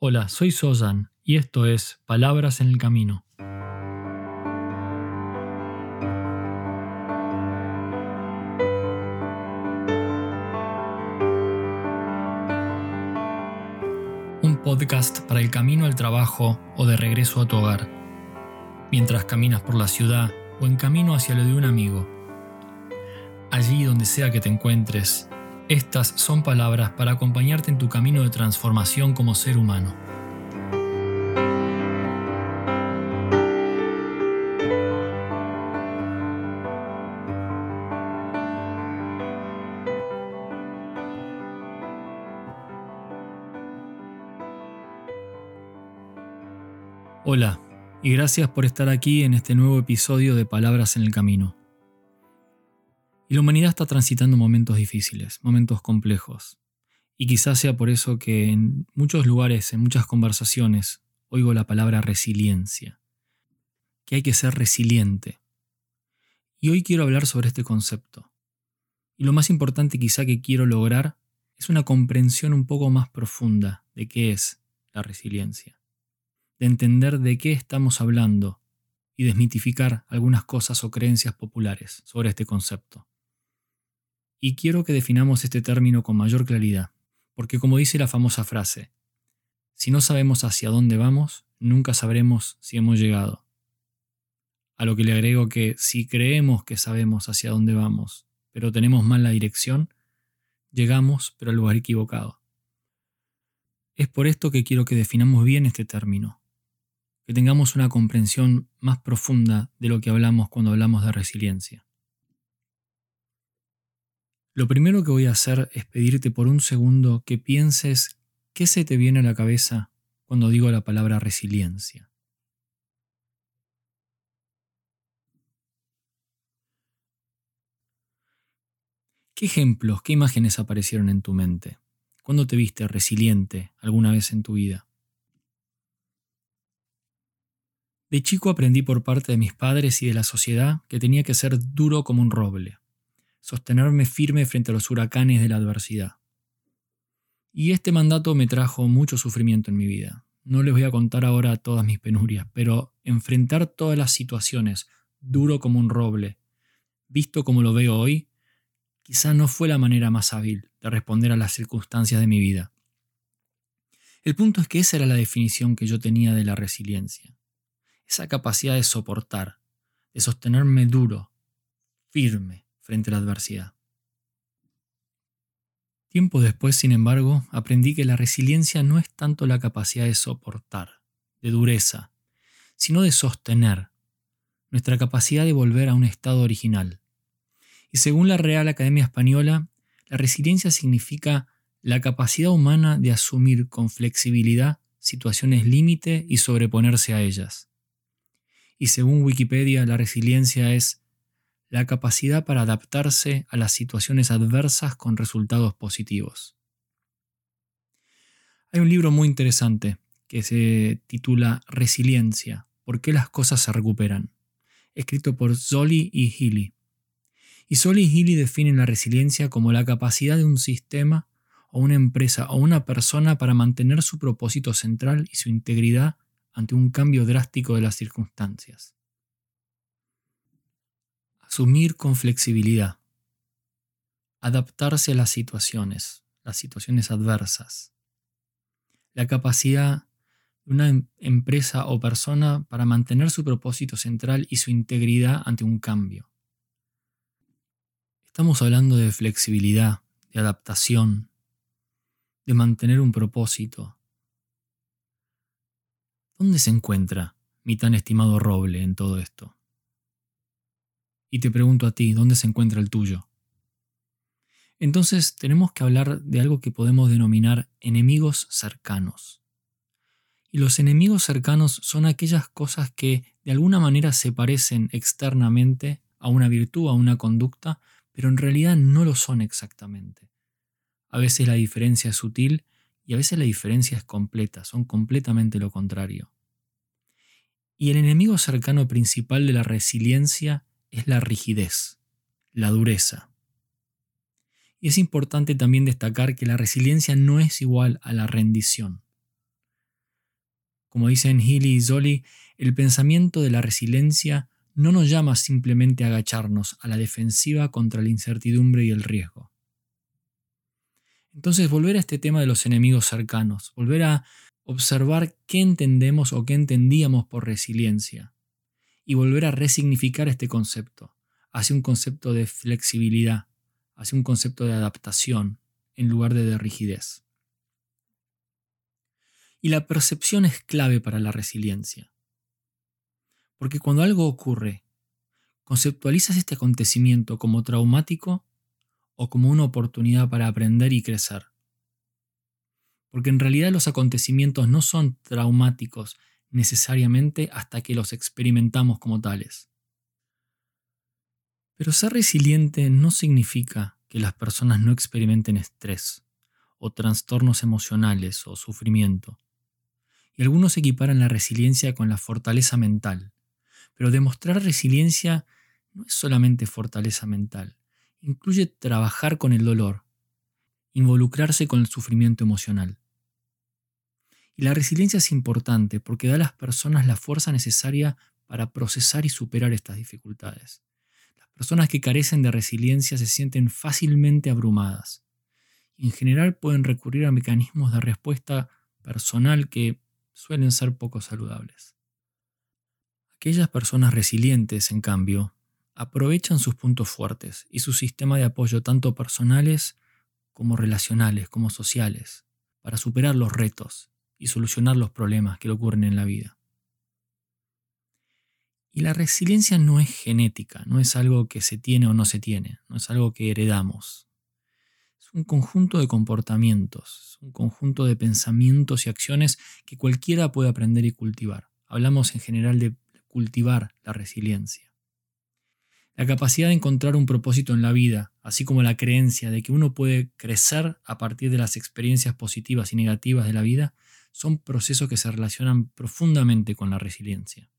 Hola, soy Sozan y esto es Palabras en el Camino. Un podcast para el camino al trabajo o de regreso a tu hogar, mientras caminas por la ciudad o en camino hacia lo de un amigo. Allí donde sea que te encuentres, estas son palabras para acompañarte en tu camino de transformación como ser humano. Hola, y gracias por estar aquí en este nuevo episodio de Palabras en el Camino. Y la humanidad está transitando momentos difíciles, momentos complejos. Y quizás sea por eso que en muchos lugares, en muchas conversaciones, oigo la palabra resiliencia. Que hay que ser resiliente. Y hoy quiero hablar sobre este concepto. Y lo más importante quizá que quiero lograr es una comprensión un poco más profunda de qué es la resiliencia. De entender de qué estamos hablando y desmitificar algunas cosas o creencias populares sobre este concepto. Y quiero que definamos este término con mayor claridad, porque como dice la famosa frase, si no sabemos hacia dónde vamos, nunca sabremos si hemos llegado. A lo que le agrego que si creemos que sabemos hacia dónde vamos, pero tenemos mal la dirección, llegamos pero al lugar equivocado. Es por esto que quiero que definamos bien este término, que tengamos una comprensión más profunda de lo que hablamos cuando hablamos de resiliencia. Lo primero que voy a hacer es pedirte por un segundo que pienses qué se te viene a la cabeza cuando digo la palabra resiliencia. ¿Qué ejemplos, qué imágenes aparecieron en tu mente? ¿Cuándo te viste resiliente alguna vez en tu vida? De chico aprendí por parte de mis padres y de la sociedad que tenía que ser duro como un roble, sostenerme firme frente a los huracanes de la adversidad. Y este mandato me trajo mucho sufrimiento en mi vida. No les voy a contar ahora todas mis penurias, pero enfrentar todas las situaciones duro como un roble, visto como lo veo hoy, quizá no fue la manera más hábil de responder a las circunstancias de mi vida. El punto es que esa era la definición que yo tenía de la resiliencia. Esa capacidad de soportar, de sostenerme duro, firme, frente a la adversidad. Tiempo después, sin embargo, aprendí que la resiliencia no es tanto la capacidad de soportar, de dureza, sino de sostener, nuestra capacidad de volver a un estado original. Y según la Real Academia Española, la resiliencia significa la capacidad humana de asumir con flexibilidad situaciones límite y sobreponerse a ellas. Y según Wikipedia, la resiliencia es la capacidad para adaptarse a las situaciones adversas con resultados positivos. Hay un libro muy interesante que se titula Resiliencia, ¿por qué las cosas se recuperan? escrito por Zoli y Healy. Y Zoli y Healy definen la resiliencia como la capacidad de un sistema o una empresa o una persona para mantener su propósito central y su integridad ante un cambio drástico de las circunstancias. Asumir con flexibilidad. Adaptarse a las situaciones, las situaciones adversas. La capacidad de una em-, empresa o persona para mantener su propósito central y su integridad ante un cambio. Estamos hablando de flexibilidad, de adaptación, de mantener un propósito. ¿Dónde se encuentra mi tan estimado roble en todo esto? Y te pregunto a ti, ¿dónde se encuentra el tuyo? Entonces tenemos que hablar de algo que podemos denominar enemigos cercanos. Y los enemigos cercanos son aquellas cosas que de alguna manera se parecen externamente a una virtud, a una conducta, pero en realidad no lo son exactamente. A veces la diferencia es sutil y a veces la diferencia es completa, son completamente lo contrario. Y el enemigo cercano principal de la resiliencia es la rigidez, la dureza. Y es importante también destacar que la resiliencia no es igual a la rendición. Como dicen Healy y Zoli, el pensamiento de la resiliencia no nos llama simplemente a agacharnos a la defensiva contra la incertidumbre y el riesgo. Entonces, volver a este tema de los enemigos cercanos, volver a observar qué entendemos o qué entendíamos por resiliencia y volver a resignificar este concepto hacia un concepto de flexibilidad, hacia un concepto de adaptación en lugar de de rigidez. Y la percepción es clave para la resiliencia. Porque cuando algo ocurre, conceptualizas este acontecimiento como traumático o como una oportunidad para aprender y crecer. Porque en realidad los acontecimientos no son traumáticos necesariamente hasta que los experimentamos como tales. Pero ser resiliente no significa que las personas no experimenten estrés o trastornos emocionales o sufrimiento. Y algunos equiparan la resiliencia con la fortaleza mental. Pero demostrar resiliencia no es solamente fortaleza mental, incluye trabajar con el dolor, involucrarse con el sufrimiento emocional. Y la resiliencia es importante porque da a las personas la fuerza necesaria para procesar y superar estas dificultades. Las personas que carecen de resiliencia se sienten fácilmente abrumadas y en general pueden recurrir a mecanismos de respuesta personal que suelen ser poco saludables. Aquellas personas resilientes, en cambio, aprovechan sus puntos fuertes y su sistema de apoyo tanto personales como relacionales, como sociales, para superar los retos y solucionar los problemas que le ocurren en la vida. Y la resiliencia no es genética, no es algo que se tiene o no se tiene, no es algo que heredamos. Es un conjunto de comportamientos, un conjunto de pensamientos y acciones que cualquiera puede aprender y cultivar. Hablamos en general de cultivar la resiliencia. La capacidad de encontrar un propósito en la vida, así como la creencia de que uno puede crecer a partir de las experiencias positivas y negativas de la vida, son procesos que se relacionan profundamente con la resiliencia.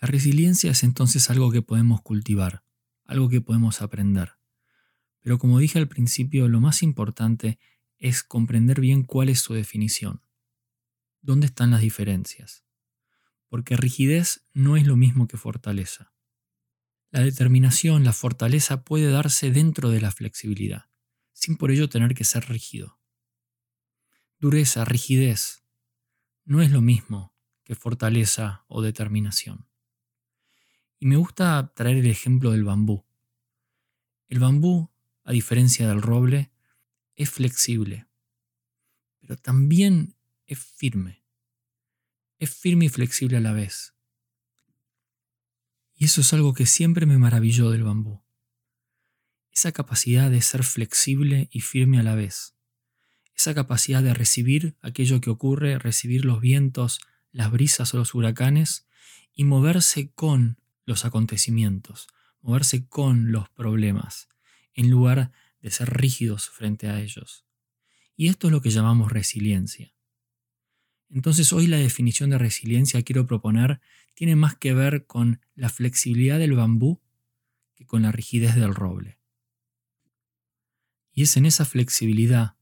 La resiliencia es entonces algo que podemos cultivar, algo que podemos aprender. Pero como dije al principio, lo más importante es comprender bien cuál es su definición. ¿Dónde están las diferencias? Porque rigidez no es lo mismo que fortaleza. La determinación, la fortaleza puede darse dentro de la flexibilidad, sin por ello tener que ser rígido. Dureza, rigidez, no es lo mismo que fortaleza o determinación. Y me gusta traer el ejemplo del bambú. El bambú, a diferencia del roble, es flexible, pero también es firme. Es firme y flexible a la vez. Y eso es algo que siempre me maravilló del bambú. Esa capacidad de ser flexible y firme a la vez. Esa capacidad de recibir aquello que ocurre, recibir los vientos, las brisas o los huracanes y moverse con los acontecimientos, moverse con los problemas, en lugar de ser rígidos frente a ellos. Y esto es lo que llamamos resiliencia. Entonces hoy la definición de resiliencia quiero proponer tiene más que ver con la flexibilidad del bambú que con la rigidez del roble. Y es en esa flexibilidad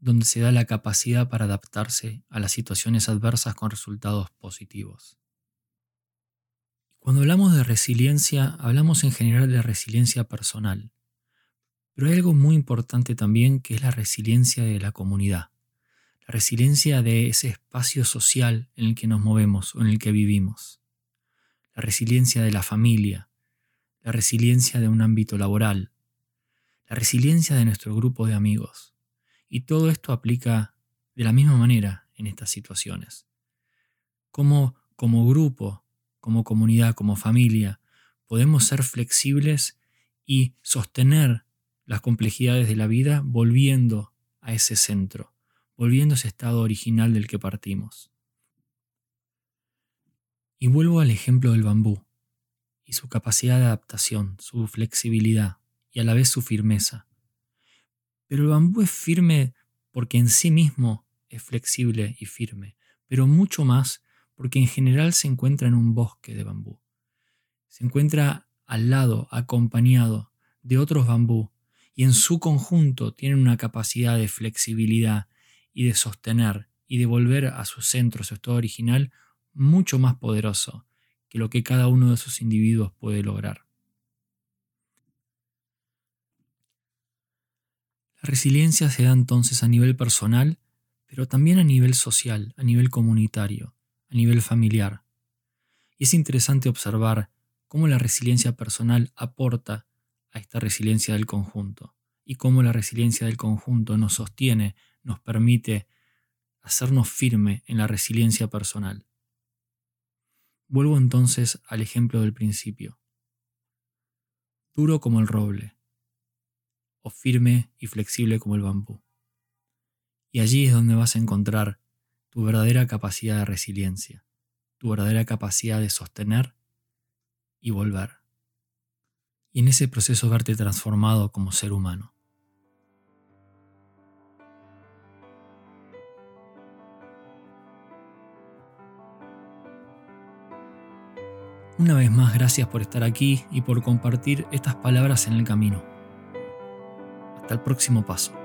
donde se da la capacidad para adaptarse a las situaciones adversas con resultados positivos. Cuando hablamos de resiliencia, hablamos en general de resiliencia personal, pero hay algo muy importante también que es la resiliencia de la comunidad, la resiliencia de ese espacio social en el que nos movemos o en el que vivimos la resiliencia de la familia, la resiliencia de un ámbito laboral, la resiliencia de nuestro grupo de amigos. Y todo esto aplica de la misma manera en estas situaciones. Cómo como grupo, como comunidad, como familia, podemos ser flexibles y sostener las complejidades de la vida volviendo a ese centro, volviendo a ese estado original del que partimos. Y vuelvo al ejemplo del bambú y su capacidad de adaptación, su flexibilidad y a la vez su firmeza. Pero el bambú es firme porque en sí mismo es flexible y firme, pero mucho más porque en general se encuentra en un bosque de bambú. Se encuentra al lado, acompañado de otros bambú, y en su conjunto tienen una capacidad de flexibilidad y de sostener y de volver a su centro, su estado original, mucho más poderoso que lo que cada uno de esos individuos puede lograr. La resiliencia se da entonces a nivel personal, pero también a nivel social, a nivel comunitario, a nivel familiar. Y es interesante observar cómo la resiliencia personal aporta a esta resiliencia del conjunto y cómo la resiliencia del conjunto nos sostiene, nos permite hacernos firme en la resiliencia personal. Vuelvo entonces al ejemplo del principio. Duro como el roble, o firme y flexible como el bambú. Y allí es donde vas a encontrar tu verdadera capacidad de resiliencia, tu verdadera capacidad de sostener y volver. Y en ese proceso verte transformado como ser humano. Una vez más, gracias por estar aquí y por compartir estas palabras en el camino. Hasta el próximo paso.